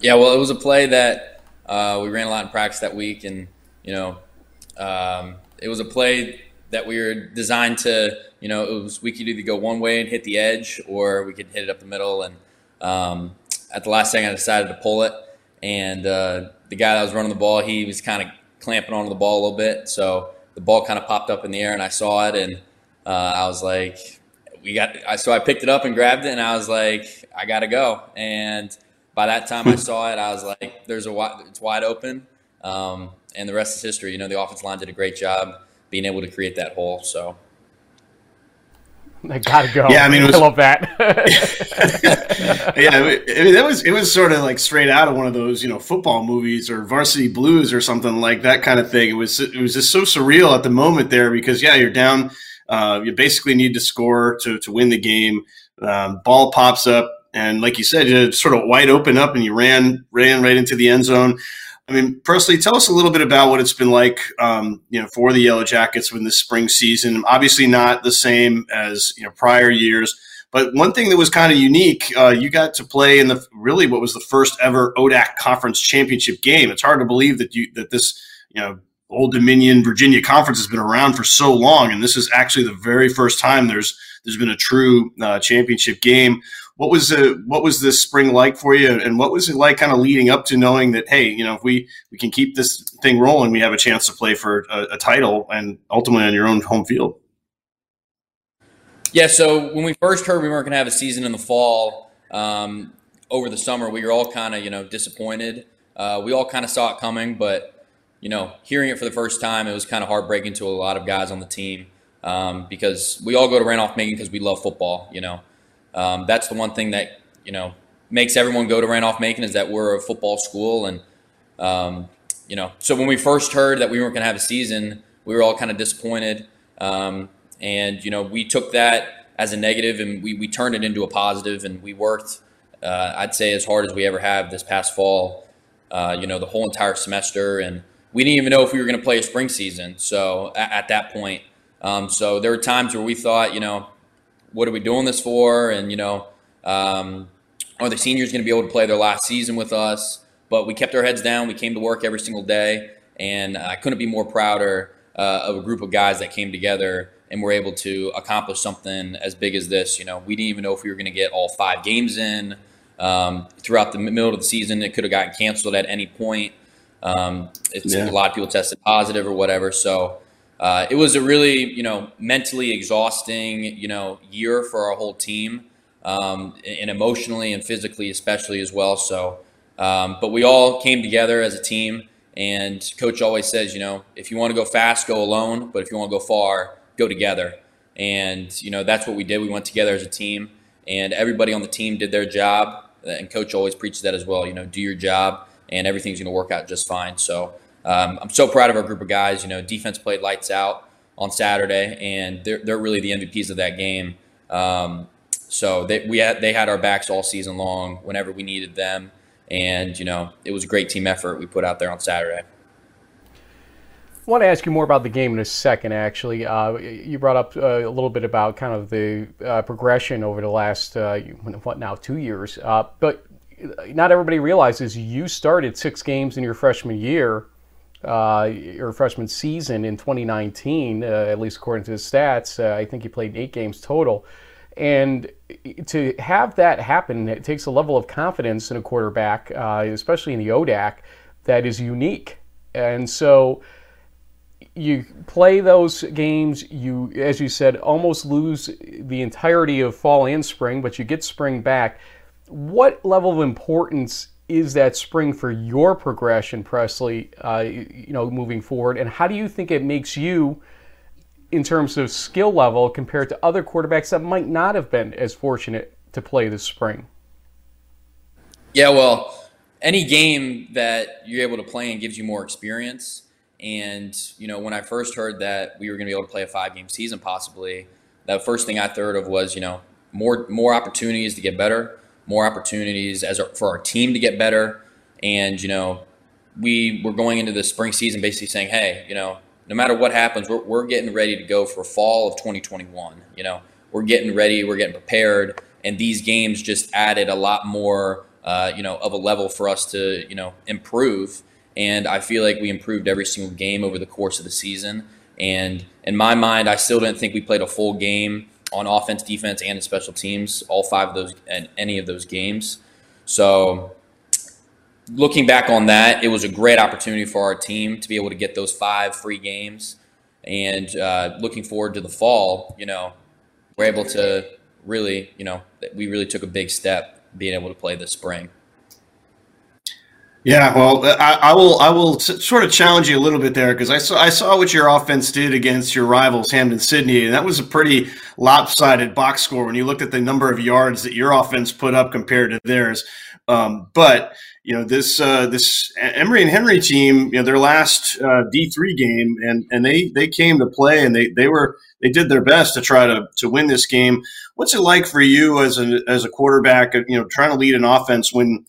Yeah, well, it was a play that uh, we ran a lot in practice that week, and you know, um, it was a play that we were designed to, you know, it was we could either go one way and hit the edge, or we could hit it up the middle. And um, at the last second, I decided to pull it, and uh, the guy that was running the ball, he was kind of clamping onto the ball a little bit, so the ball kind of popped up in the air, and I saw it, and uh, I was like, we got. I so I picked it up and grabbed it, and I was like, I gotta go. And by that time, I saw it. I was like, there's a wide, it's wide open, um, and the rest is history. You know, the offense line did a great job being able to create that hole. So. I gotta go. Yeah, I mean, was, I love that. yeah, I mean, that was it was sort of like straight out of one of those you know football movies or Varsity Blues or something like that kind of thing. It was it was just so surreal at the moment there because yeah, you're down. Uh, you basically need to score to to win the game. Um, ball pops up, and like you said, you sort of wide open up, and you ran ran right into the end zone. I mean, personally, tell us a little bit about what it's been like, um, you know, for the Yellow Jackets in the spring season. Obviously, not the same as you know prior years, but one thing that was kind of unique, uh, you got to play in the really what was the first ever ODAC Conference Championship game. It's hard to believe that you that this you know Old Dominion Virginia Conference has been around for so long, and this is actually the very first time there's there's been a true uh, championship game. What was the what was this spring like for you, and what was it like, kind of leading up to knowing that hey, you know, if we we can keep this thing rolling, we have a chance to play for a, a title and ultimately on your own home field. Yeah, so when we first heard we weren't going to have a season in the fall, um, over the summer, we were all kind of you know disappointed. Uh, we all kind of saw it coming, but you know, hearing it for the first time, it was kind of heartbreaking to a lot of guys on the team um, because we all go to Randolph Macon because we love football. You know, um, that's the one thing that you know makes everyone go to Randolph Macon is that we're a football school, and um, you know, so when we first heard that we weren't going to have a season, we were all kind of disappointed, um, and you know, we took that as a negative and we we turned it into a positive, and we worked. Uh, I'd say as hard as we ever have this past fall. Uh, you know, the whole entire semester, and we didn't even know if we were going to play a spring season. So at, at that point, um, so there were times where we thought, you know, what are we doing this for? And, you know, um, are the seniors going to be able to play their last season with us? But we kept our heads down. We came to work every single day. And I couldn't be more prouder uh, of a group of guys that came together and were able to accomplish something as big as this. You know, we didn't even know if we were going to get all five games in um, throughout the middle of the season. It could have gotten canceled at any point. Um, yeah. A lot of people tested positive or whatever. So uh, it was a really, you know, mentally exhausting, you know, year for our whole team, um, and emotionally and physically, especially as well. So, um, but we all came together as a team. And coach always says, you know, if you want to go fast, go alone. But if you want to go far, go together. And you know, that's what we did. We went together as a team, and everybody on the team did their job. And coach always preaches that as well. You know, do your job, and everything's going to work out just fine. So um, I'm so proud of our group of guys. You know, defense played lights out on Saturday, and they're, they're really the MVPs of that game. Um, so they, we had, they had our backs all season long whenever we needed them. And, you know, it was a great team effort we put out there on Saturday. I want to ask you more about the game in a second, actually. Uh, you brought up uh, a little bit about kind of the uh, progression over the last, uh, what now, two years. Uh, but not everybody realizes you started six games in your freshman year uh, your freshman season in 2019, uh, at least according to his stats. Uh, I think he played eight games total. And to have that happen, it takes a level of confidence in a quarterback, uh, especially in the ODAC, that is unique. And so you play those games, you, as you said, almost lose the entirety of fall and spring, but you get spring back. What level of importance is that spring for your progression, Presley? Uh, you know, moving forward, and how do you think it makes you, in terms of skill level, compared to other quarterbacks that might not have been as fortunate to play this spring? Yeah, well, any game that you're able to play in gives you more experience. And you know, when I first heard that we were going to be able to play a five-game season, possibly, the first thing I thought of was, you know, more more opportunities to get better more opportunities as our, for our team to get better. And you know, we were going into the spring season basically saying, hey, you know, no matter what happens, we're, we're getting ready to go for fall of 2021. You know, we're getting ready, we're getting prepared, and these games just added a lot more, uh, you know, of a level for us to, you know, improve. And I feel like we improved every single game over the course of the season. And in my mind, I still didn't think we played a full game on offense, defense, and in special teams, all five of those and any of those games. So looking back on that, it was a great opportunity for our team to be able to get those five free games. And uh, looking forward to the fall, you know, we're able to really, you know, we really took a big step being able to play this spring. Yeah, well, I, I will. I will sort of challenge you a little bit there because I saw I saw what your offense did against your rivals, Hampden-Sydney, and that was a pretty lopsided box score when you looked at the number of yards that your offense put up compared to theirs. Um, but you know this uh, this Emory and Henry team, you know their last uh, D three game, and and they they came to play and they they were they did their best to try to to win this game. What's it like for you as a as a quarterback? You know, trying to lead an offense when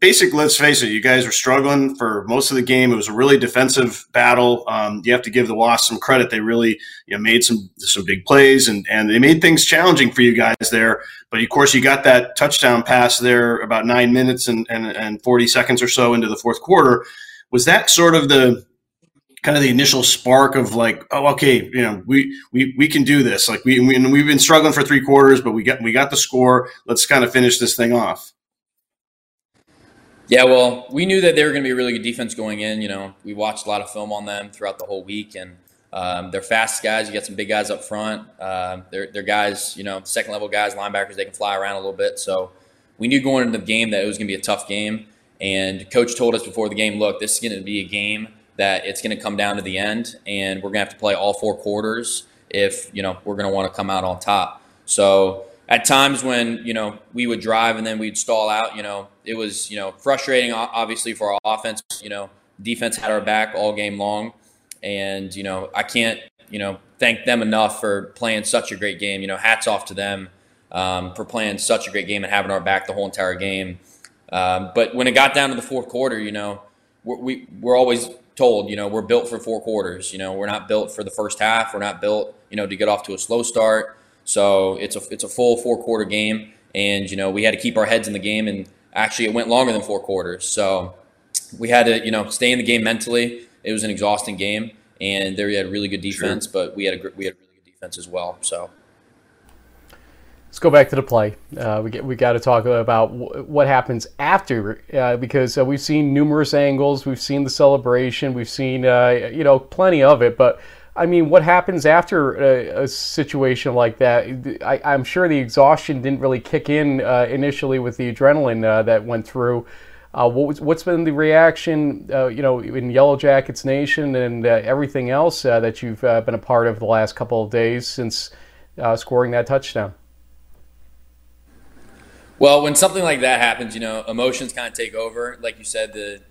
basically, let's face it, you guys were struggling for most of the game. It was a really defensive battle. Um, you have to give the Wasps some credit; they really you know, made some some big plays and and they made things challenging for you guys there. But of course, you got that touchdown pass there about nine minutes and and, and forty seconds or so into the fourth quarter. Was that sort of the kind of the initial spark of like, oh, okay, you know, we we we can do this. Like we, we we've been struggling for three quarters, but we got we got the score. Let's kind of finish this thing off. Yeah, well, we knew that they were going to be a really good defense going in. You know, we watched a lot of film on them throughout the whole week, and um, they're fast guys. You got some big guys up front. Uh, they're, they're guys, you know, second level guys, linebackers. They can fly around a little bit. So we knew going into the game that it was going to be a tough game. And coach told us before the game, look, this is going to be a game that it's going to come down to the end, and we're going to have to play all four quarters if you know we're going to want to come out on top. So at times when you know we would drive and then we'd stall out, you know, it was you know frustrating, obviously for our offense. You know, defense had our back all game long, and you know I can't you know thank them enough for playing such a great game. You know, hats off to them um, for playing such a great game and having our back the whole entire game. Um, but when it got down to the fourth quarter, you know, we're, we, we're always told, you know, we're built for four quarters. You know, we're not built for the first half. We're not built, you know, to get off to a slow start. So it's a it's a full four quarter game, and you know we had to keep our heads in the game, and actually it went longer than four quarters. So we had to you know stay in the game mentally. It was an exhausting game, and there we had really good defense, sure. but we had a we had really good defense as well. So. Let's go back to the play. Uh, we get, we got to talk about w- what happens after uh, because uh, we've seen numerous angles, we've seen the celebration, we've seen uh, you know plenty of it, but I mean, what happens after a, a situation like that? I, am sure the exhaustion didn't really kick in uh, initially with the adrenaline uh, that went through. Uh, what what's been the reaction, uh, you know, in Yellow Jackets Nation and uh, everything else uh, that you've been a part of the last couple of days since scoring that touchdown? Well, when something like that happens, you know, emotions kind of take over. Like you said, the,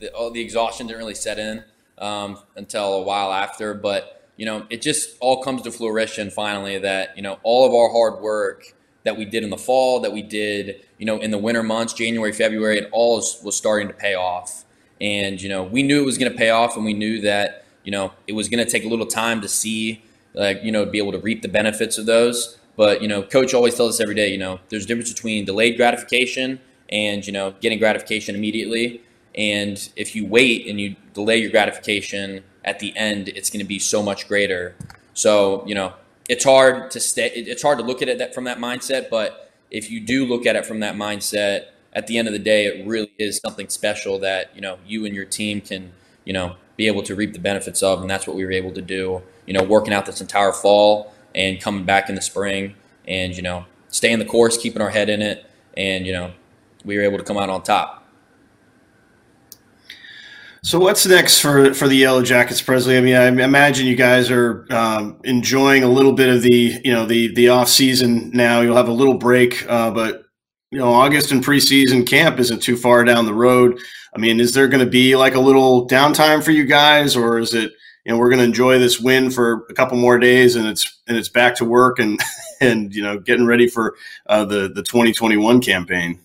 the all the exhaustion didn't really set in um, until a while after, but you know, it just all comes to fruition finally that, you know, all of our hard work that we did in the fall, that we did, you know, in the winter months, January, February, it all was starting to pay off. And, you know, we knew it was going to pay off and we knew that, you know, it was going to take a little time to see, like, you know, be able to reap the benefits of those. But, you know, coach always tells us every day, you know, there's a difference between delayed gratification and, you know, getting gratification immediately. And if you wait and you delay your gratification, at the end, it's going to be so much greater. So, you know, it's hard to stay, it's hard to look at it that, from that mindset, but if you do look at it from that mindset, at the end of the day, it really is something special that, you know, you and your team can, you know, be able to reap the benefits of. And that's what we were able to do, you know, working out this entire fall and coming back in the spring and, you know, staying the course, keeping our head in it. And, you know, we were able to come out on top. So what's next for for the Yellow Jackets, Presley? I mean, I imagine you guys are um, enjoying a little bit of the you know the the off season now. You'll have a little break, uh, but you know August and preseason camp isn't too far down the road. I mean, is there going to be like a little downtime for you guys, or is it you know we're going to enjoy this win for a couple more days and it's and it's back to work and and you know getting ready for uh, the the 2021 campaign?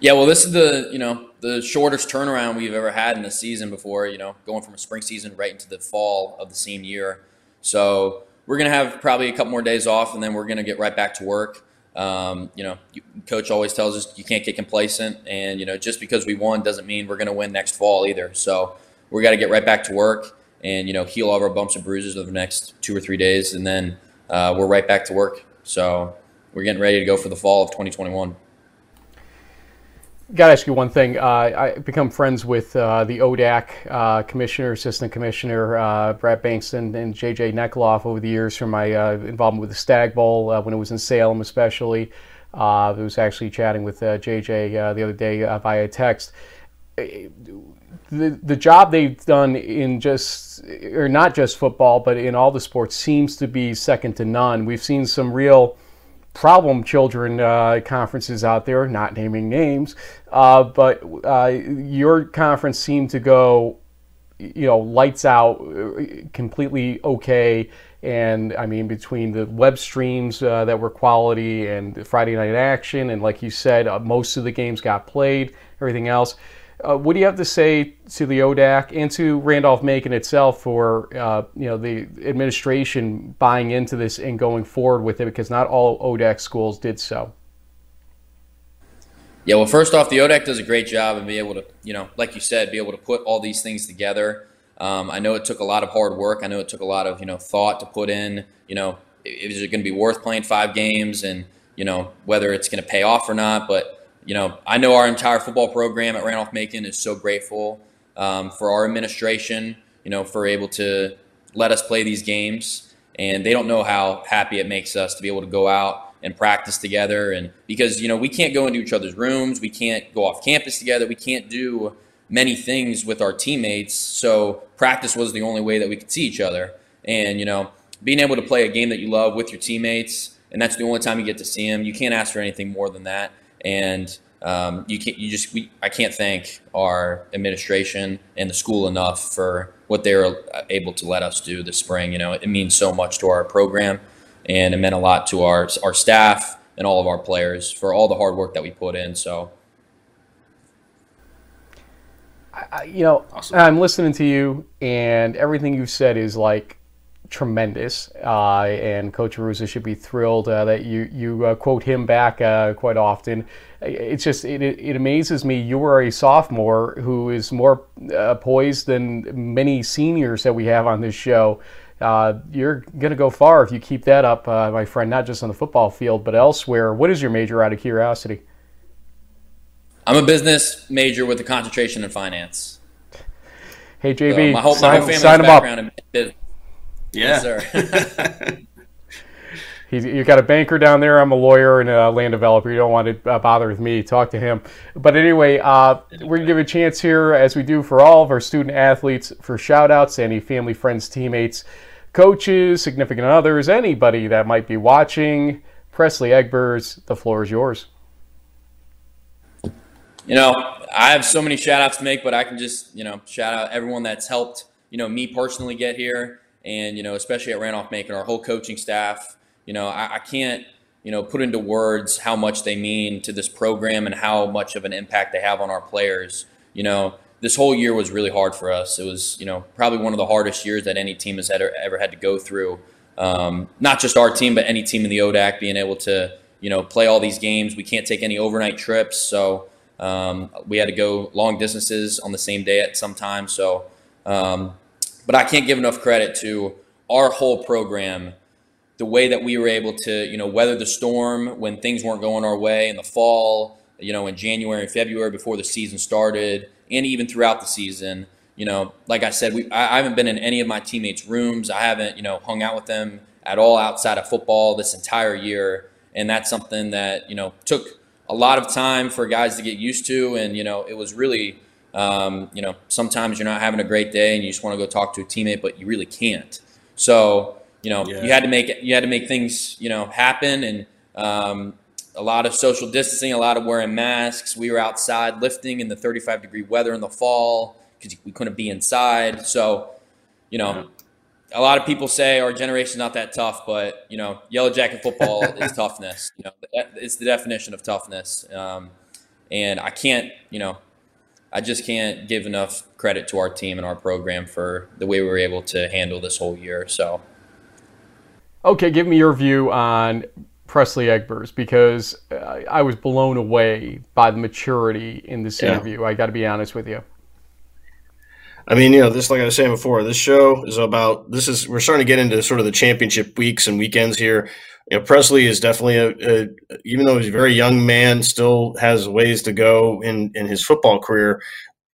Yeah, well, this is the you know the shortest turnaround we've ever had in the season before. You know, going from a spring season right into the fall of the same year. So we're gonna have probably a couple more days off, and then we're gonna get right back to work. Um, you know, coach always tells us you can't get complacent, and you know, just because we won doesn't mean we're gonna win next fall either. So we got to get right back to work and you know heal all of our bumps and bruises over the next two or three days, and then uh, we're right back to work. So we're getting ready to go for the fall of 2021 got to ask you one thing. Uh, I become friends with uh, the ODAC uh, commissioner, assistant commissioner uh, Brad Banks and JJ Nekoloff over the years from my uh, involvement with the Stagg Bowl uh, when it was in Salem, especially. I was actually chatting with JJ the other day via text. The, the job they've done in just, or not just football, but in all the sports seems to be second to none. We've seen some real problem children uh, conferences out there, not naming names, uh, but uh, your conference seemed to go, you know, lights out, uh, completely okay. And I mean, between the web streams uh, that were quality and Friday night action, and like you said, most of the games got played, everything else. Uh, what do you have to say to the ODAC and to Randolph Macon itself for uh, you know the administration buying into this and going forward with it? Because not all ODAC schools did so. Yeah, well, first off, the ODAC does a great job and be able to, you know, like you said, be able to put all these things together. Um, I know it took a lot of hard work. I know it took a lot of, you know, thought to put in. You know, is it going to be worth playing five games, and you know whether it's going to pay off or not, but you know, I know our entire football program at Randolph Macon is so grateful um, for our administration, you know, for able to let us play these games. And they don't know how happy it makes us to be able to go out and practice together. And because, you know, we can't go into each other's rooms, we can't go off campus together, we can't do many things with our teammates. So practice was the only way that we could see each other. And, you know, being able to play a game that you love with your teammates, and that's the only time you get to see them, you can't ask for anything more than that and um, you can't you just we, I can't thank our administration and the school enough for what they were able to let us do this spring. You know, it means so much to our program, and it meant a lot to our our staff and all of our players for all the hard work that we put in. So. I, you know, awesome. I'm listening to you, and everything you've said is like tremendous, uh, and Coach Arruza should be thrilled uh, that you you uh, quote him back uh, quite often. It's just it, it amazes me. You are a sophomore who is more uh, poised than many seniors that we have on this show. Uh, you're going to go far if you keep that up, my friend. Not just on the football field, but elsewhere. What is your major, out of curiosity? I'm a business major with a concentration in finance. Hey JB, so my whole, sign, my whole sign him up. Yeah. Yes, He's, you've got a banker down there. I'm a lawyer and a land developer. You don't want to uh, bother with me. Talk to him. But anyway, uh, we're going to give a chance here, as we do for all of our student athletes, for shout outs, any family, friends, teammates, coaches, significant others, anybody that might be watching. Presley Egbers, the floor is yours. You know, I have so many shout outs to make, but I can just, you know, shout out everyone that's helped, you know, me personally get here and you know, especially at Randolph Macon, our whole coaching staff. You know, I, I can't you know put into words how much they mean to this program and how much of an impact they have on our players. You know, this whole year was really hard for us. It was, you know, probably one of the hardest years that any team has ever, ever had to go through. Um, not just our team, but any team in the ODAC being able to, you know, play all these games. We can't take any overnight trips, so um, we had to go long distances on the same day at some time. So um, but I can't give enough credit to our whole program, the way that we were able to, you know, weather the storm when things weren't going our way in the fall, you know, in January and February before the season started, and even throughout the season. You know, like I said, we I, I haven't been in any of my teammates' rooms. I haven't, you know, hung out with them at all outside of football this entire year, and that's something that you know took a lot of time for guys to get used to, and you know, it was really um, you know, sometimes you're not having a great day and you just want to go talk to a teammate, but you really can't. So, you know, yeah. you had to make you had to make things, you know, happen and um, a lot of social distancing, a lot of wearing masks. We were outside lifting in the 35 degree weather in the fall because we couldn't be inside. So, you know, a lot of people say our generation's not that tough, but you know, yellow jacket football is toughness. You know, it's the definition of toughness. Um, and I can't, you know, I just can't give enough credit to our team and our program for the way we were able to handle this whole year. So, okay, give me your view on Presley Egbers because uh, I was blown away by the maturity in this yeah. interview. I got to be honest with you. I mean, you know, this like I was saying before, this show is about this is we're starting to get into sort of the championship weeks and weekends here. You know, Presley is definitely a, a even though he's a very young man, still has ways to go in in his football career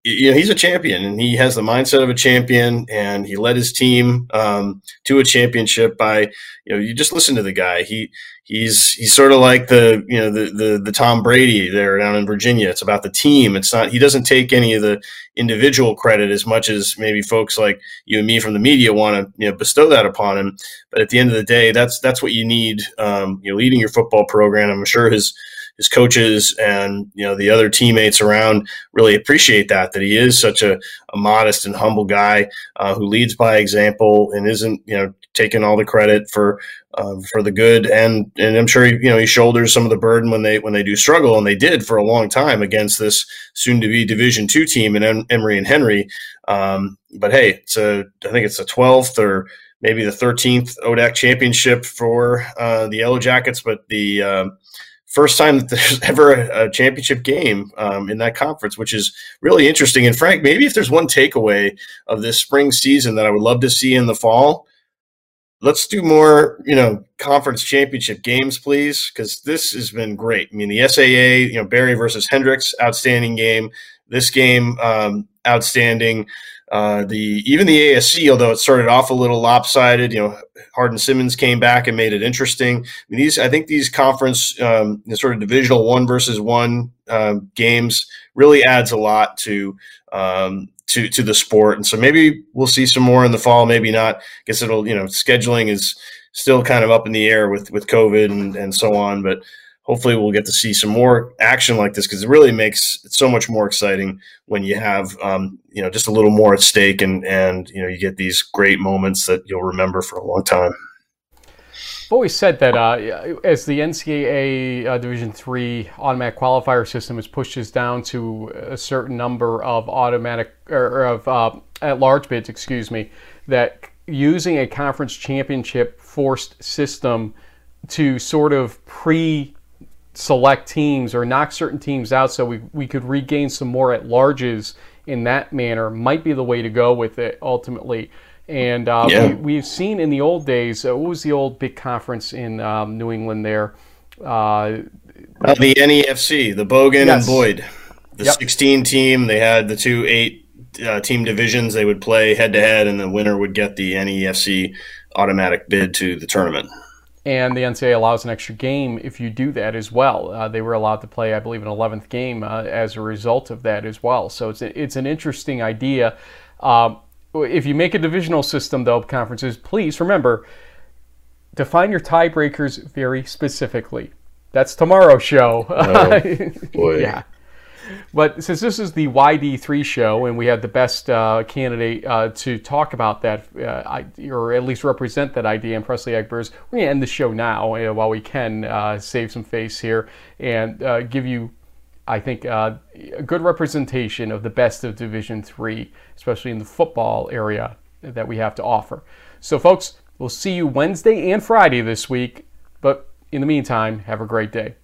you know he's a champion and he has the mindset of a champion and he led his team um, to a championship by you know you just listen to the guy. He he's he's sort of like the you know the, the the Tom Brady there down in Virginia. It's about the team. It's not he doesn't take any of the individual credit as much as maybe folks like you and me from the media want to you know bestow that upon him. But at the end of the day that's that's what you need um, you know leading your football program. I'm sure his his coaches and you know the other teammates around really appreciate that that he is such a, a modest and humble guy uh, who leads by example and isn't you know taking all the credit for uh, for the good and and I'm sure he, you know he shoulders some of the burden when they when they do struggle and they did for a long time against this soon to be Division two team in em- Emory and Henry. Um, but hey, it's a I think it's the twelfth or maybe the 13th ODAC championship for uh, the Yellow Jackets, but the um, first time that there's ever a, a championship game um, in that conference, which is really interesting. And Frank, maybe if there's one takeaway of this spring season that I would love to see in the fall, let's do more, you know, conference championship games, please, because this has been great. I mean, the SAA, you know, Berry versus Hendrix, outstanding game. This game, um, outstanding. Uh, the even the ASC, although it started off a little lopsided, you know, Hardin Simmons came back and made it interesting. I mean, these, I think, these conference um, sort of divisional one versus one uh, games really adds a lot to um, to to the sport, and so maybe we'll see some more in the fall. Maybe not. I guess it'll, you know, scheduling is still kind of up in the air with with COVID and and so on, but hopefully we'll get to see some more action like this because it really makes it so much more exciting when you have um, you know just a little more at stake and and you know you get these great moments that you'll remember for a long time. I've always said that uh, as the NCAA uh, Division three automatic qualifier system is pushes down to a certain number of automatic or of uh, at large bids, excuse me, that using a conference championship forced system to sort of pre select teams or knock certain teams out so we, we could regain some more at larges in that manner might be the way to go with it ultimately. And uh, yeah. we, have seen in the old days, uh, what was the old big conference in um, New England there? Uh, uh the NEFC, the Bogan yes. and Boyd. The yep. 16 team, they had the two eight uh, team divisions. They would play head to head, and the winner would get the NEFC automatic bid to the tournament and the NCAA allows an extra game if you do that as well. Uh, they were allowed to play, I believe, an 11th game uh, as a result of that as well. So it's a, it's an interesting idea. Um, if you make a divisional system, though, conferences, please remember define your tiebreakers very specifically. That's tomorrow's show. Oh, boy. yeah. But since this is the YD3 show and we have the best uh, candidate uh, to talk about that, uh, or at least represent that idea in Presley Egbers, we're going to end the show now uh, while we can uh, save some face here and uh, give you, I think, a good representation of the best of Division 3, especially in the football area that we have to offer. So, folks, we'll see you Wednesday and Friday this week. But in the meantime, have a great day.